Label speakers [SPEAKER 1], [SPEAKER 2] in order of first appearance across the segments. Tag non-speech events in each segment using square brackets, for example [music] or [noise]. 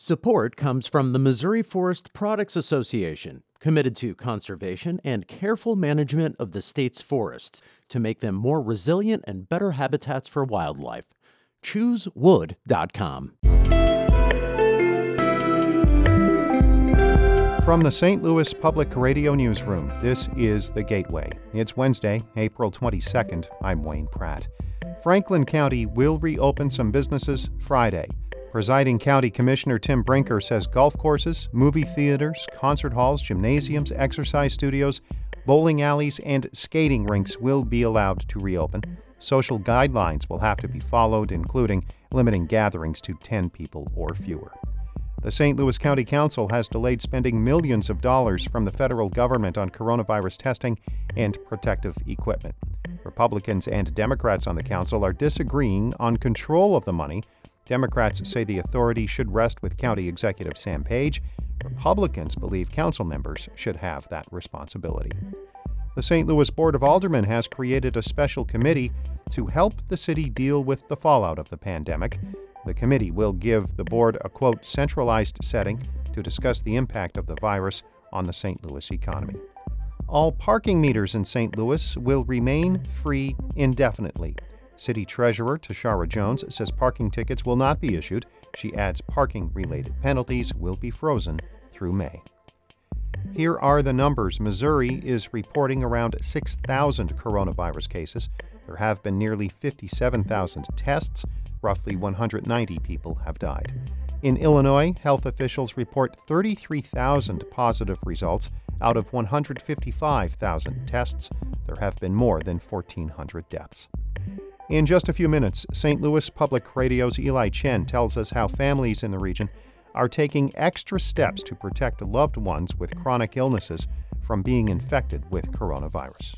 [SPEAKER 1] Support comes from the Missouri Forest Products Association, committed to conservation and careful management of the state's forests to make them more resilient and better habitats for wildlife. ChooseWood.com.
[SPEAKER 2] From the St. Louis Public Radio Newsroom, this is The Gateway. It's Wednesday, April 22nd. I'm Wayne Pratt. Franklin County will reopen some businesses Friday. Presiding County Commissioner Tim Brinker says golf courses, movie theaters, concert halls, gymnasiums, exercise studios, bowling alleys, and skating rinks will be allowed to reopen. Social guidelines will have to be followed, including limiting gatherings to 10 people or fewer. The St. Louis County Council has delayed spending millions of dollars from the federal government on coronavirus testing and protective equipment. Republicans and Democrats on the council are disagreeing on control of the money Democrats say the authority should rest with County Executive Sam Page. Republicans believe council members should have that responsibility. The St. Louis Board of Aldermen has created a special committee to help the city deal with the fallout of the pandemic. The committee will give the board a quote centralized setting to discuss the impact of the virus on the St. Louis economy. All parking meters in St. Louis will remain free indefinitely. City Treasurer Tishaura Jones says parking tickets will not be issued. She adds parking related penalties will be frozen through May. Here are the numbers Missouri is reporting around 6,000 coronavirus cases. There have been nearly 57,000 tests. Roughly 190 people have died. In Illinois, health officials report 33,000 positive results out of 155,000 tests. There have been more than 1,400 deaths. In just a few minutes, St. Louis Public Radio's Eli Chen tells us how families in the region are taking extra steps to protect loved ones with chronic illnesses from being infected with coronavirus.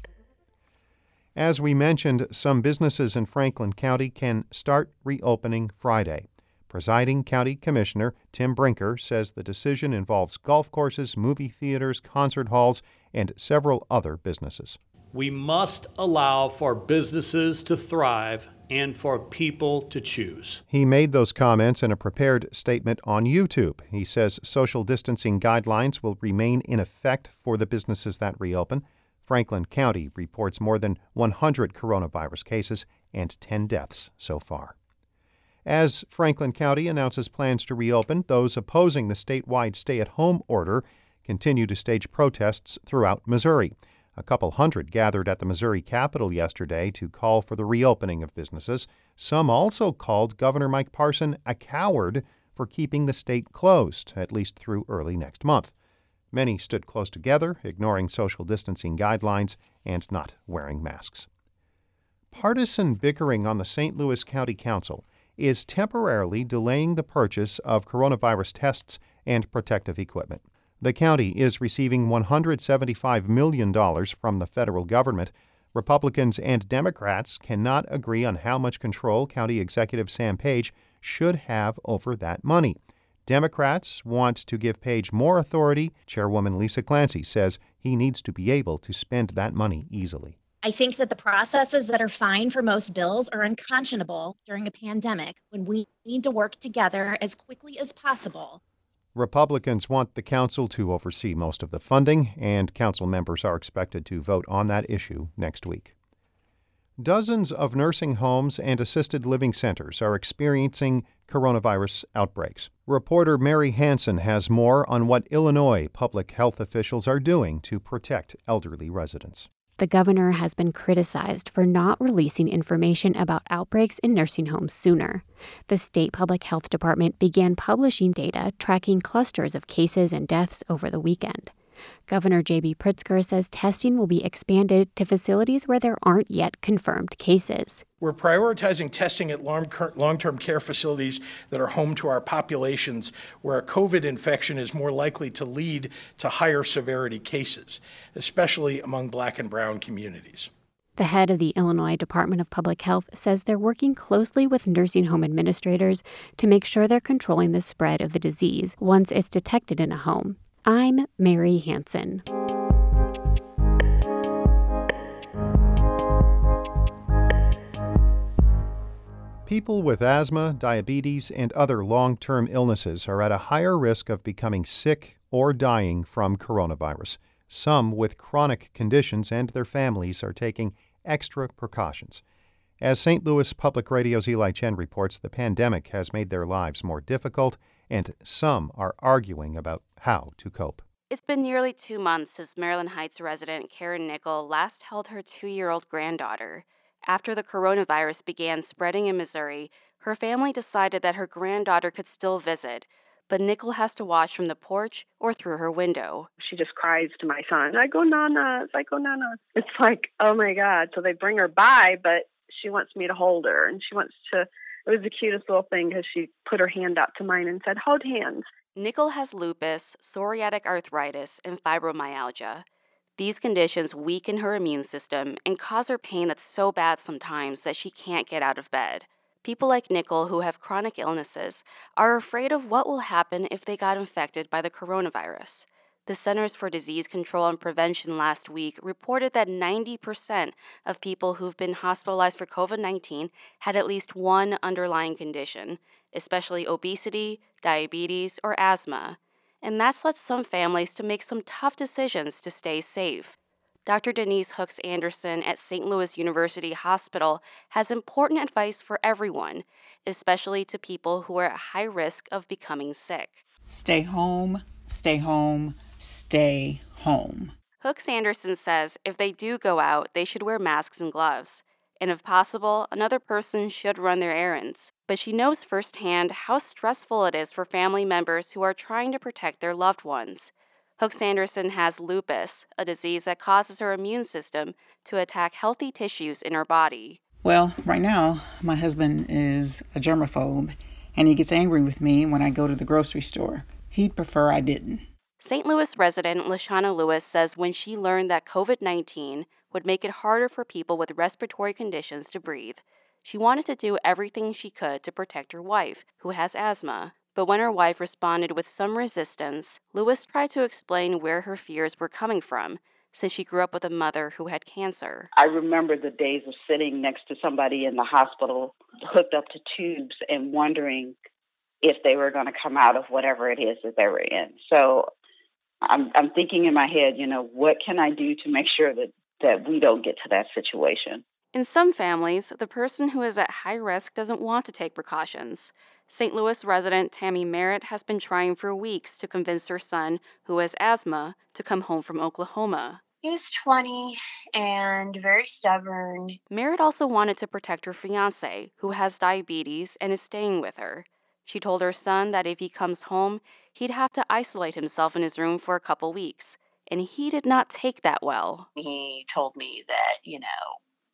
[SPEAKER 2] As we mentioned, some businesses in Franklin County can start reopening Friday. Presiding County Commissioner Tim Brinker says the decision involves golf courses, movie theaters, concert halls, and several other businesses.
[SPEAKER 3] We must allow for businesses to thrive and for people to choose.
[SPEAKER 2] He made those comments in a prepared statement on YouTube. He says social distancing guidelines will remain in effect for the businesses that reopen. Franklin County reports more than 100 coronavirus cases and 10 deaths so far. As Franklin County announces plans to reopen, those opposing the statewide stay at home order continue to stage protests throughout Missouri. A couple hundred gathered at the Missouri Capitol yesterday to call for the reopening of businesses. Some also called Governor Mike Parson a coward for keeping the state closed, at least through early next month. Many stood close together, ignoring social distancing guidelines and not wearing masks. Partisan bickering on the St. Louis County Council is temporarily delaying the purchase of coronavirus tests and protective equipment. The county is receiving $175 million from the federal government. Republicans and Democrats cannot agree on how much control County Executive Sam Page should have over that money. Democrats want to give Page more authority. Chairwoman Lisa Clancy says he needs to be able to spend that money easily.
[SPEAKER 4] I think that the processes that are fine for most bills are unconscionable during a pandemic when we need to work together as quickly as possible
[SPEAKER 2] Republicans want the council to oversee most of the funding, and council members are expected to vote on that issue next week. Dozens of nursing homes and assisted living centers are experiencing coronavirus outbreaks. Reporter Mary Hansen has more on what Illinois public health officials are doing to protect elderly residents
[SPEAKER 5] the governor has been criticized for not releasing information about outbreaks in nursing homes sooner. The state public health department began publishing data tracking clusters of cases and deaths over the weekend. Governor J.B. Pritzker says testing will be expanded to facilities where there aren't yet confirmed cases.
[SPEAKER 6] We're prioritizing testing at long term care facilities that are home to our populations where a COVID infection is more likely to lead to higher severity cases, especially among black and brown communities.
[SPEAKER 5] The head of the Illinois Department of Public Health says they're working closely with nursing home administrators to make sure they're controlling the spread of the disease once it's detected in a home I'm Mary Hansen.
[SPEAKER 2] People with asthma, diabetes, and other long term illnesses are at a higher risk of becoming sick or dying from coronavirus. Some with chronic conditions and their families are taking extra precautions. As St. Louis Public Radio's Eli Chen reports, the pandemic has made their lives more difficult, and some are arguing about how to cope.
[SPEAKER 7] It's been nearly two months since Maryland Heights resident Karen Nickel last held her two year old granddaughter. After the coronavirus began spreading in Missouri, her family decided that her granddaughter could still visit, but Nickel has to watch from the porch or through her window.
[SPEAKER 8] She just cries to my son, I go nanas, I go nanas. It's like, oh my God. So they bring her by, but she wants me to hold her and she wants to. It was the cutest little thing because she put her hand out to mine and said, hold hands.
[SPEAKER 7] Nickel has lupus, psoriatic arthritis, and fibromyalgia. These conditions weaken her immune system and cause her pain that's so bad sometimes that she can't get out of bed. People like Nickel, who have chronic illnesses, are afraid of what will happen if they got infected by the coronavirus. The Centers for Disease Control and Prevention last week reported that 90% of people who've been hospitalized for COVID 19 had at least one underlying condition, especially obesity, diabetes, or asthma. And that's led some families to make some tough decisions to stay safe. Dr. Denise Hooks Anderson at St. Louis University Hospital has important advice for everyone, especially to people who are at high risk of becoming sick.
[SPEAKER 9] Stay home, stay home, stay home.
[SPEAKER 7] Hooks Anderson says if they do go out, they should wear masks and gloves and if possible, another person should run their errands. But she knows firsthand how stressful it is for family members who are trying to protect their loved ones. Hooks Anderson has lupus, a disease that causes her immune system to attack healthy tissues in her body.
[SPEAKER 9] Well, right now, my husband is a germaphobe, and he gets angry with me when I go to the grocery store. He'd prefer I didn't.
[SPEAKER 7] St. Louis resident Lashana Lewis says when she learned that COVID 19 would make it harder for people with respiratory conditions to breathe. She wanted to do everything she could to protect her wife, who has asthma. But when her wife responded with some resistance, Lewis tried to explain where her fears were coming from, since she grew up with a mother who had cancer.
[SPEAKER 10] I remember the days of sitting next to somebody in the hospital, hooked up to tubes, and wondering if they were going to come out of whatever it is that they were in. So I'm, I'm thinking in my head, you know, what can I do to make sure that that we don't get to that situation.
[SPEAKER 7] In some families, the person who is at high risk doesn't want to take precautions. St. Louis resident Tammy Merritt has been trying for weeks to convince her son, who has asthma, to come home from Oklahoma.
[SPEAKER 11] He's 20 and very stubborn.
[SPEAKER 7] Merritt also wanted to protect her fiance, who has diabetes and is staying with her. She told her son that if he comes home, he'd have to isolate himself in his room for a couple weeks and he did not take that well.
[SPEAKER 11] He told me that, you know,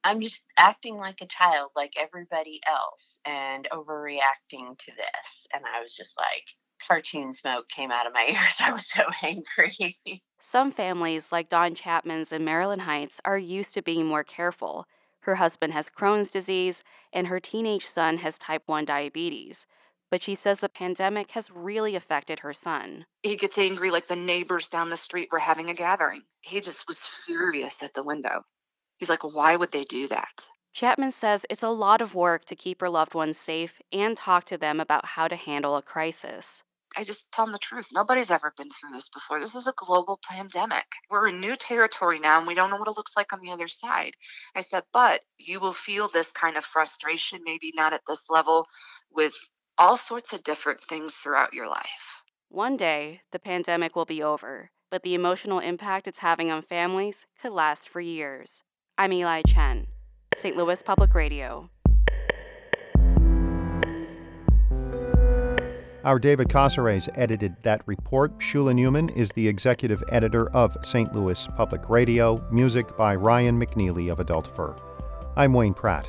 [SPEAKER 11] I'm just acting like a child, like everybody else, and overreacting to this. And I was just like, cartoon smoke came out of my [laughs] ears. I was so angry.
[SPEAKER 7] Some families, like Dawn Chapman's in Maryland Heights, are used to being more careful. Her husband has Crohn's disease, and her teenage son has type 1 diabetes but she says the pandemic has really affected her son.
[SPEAKER 12] He gets angry like the neighbors down the street were having a gathering. He just was furious at the window. He's like, why would they do that?
[SPEAKER 7] Chapman says it's a lot of work to keep her loved ones safe and talk to them about how to handle a crisis.
[SPEAKER 12] I just tell them the truth. Nobody's ever been through this before. This is a global pandemic. We're in new territory now and we don't know what it looks like on the other side. I said, but you will feel this kind of frustration, maybe not at this level with all sorts of different things throughout your life.
[SPEAKER 7] One day, the pandemic will be over, but the emotional impact it's having on families could last for years. I'm Eli Chen, St. Louis Public Radio.
[SPEAKER 2] Our David Cazares edited that report. Shula Neuman is the executive editor of St. Louis Public Radio, music by Ryan McNeely of Adult Fur. I'm Wayne Pratt.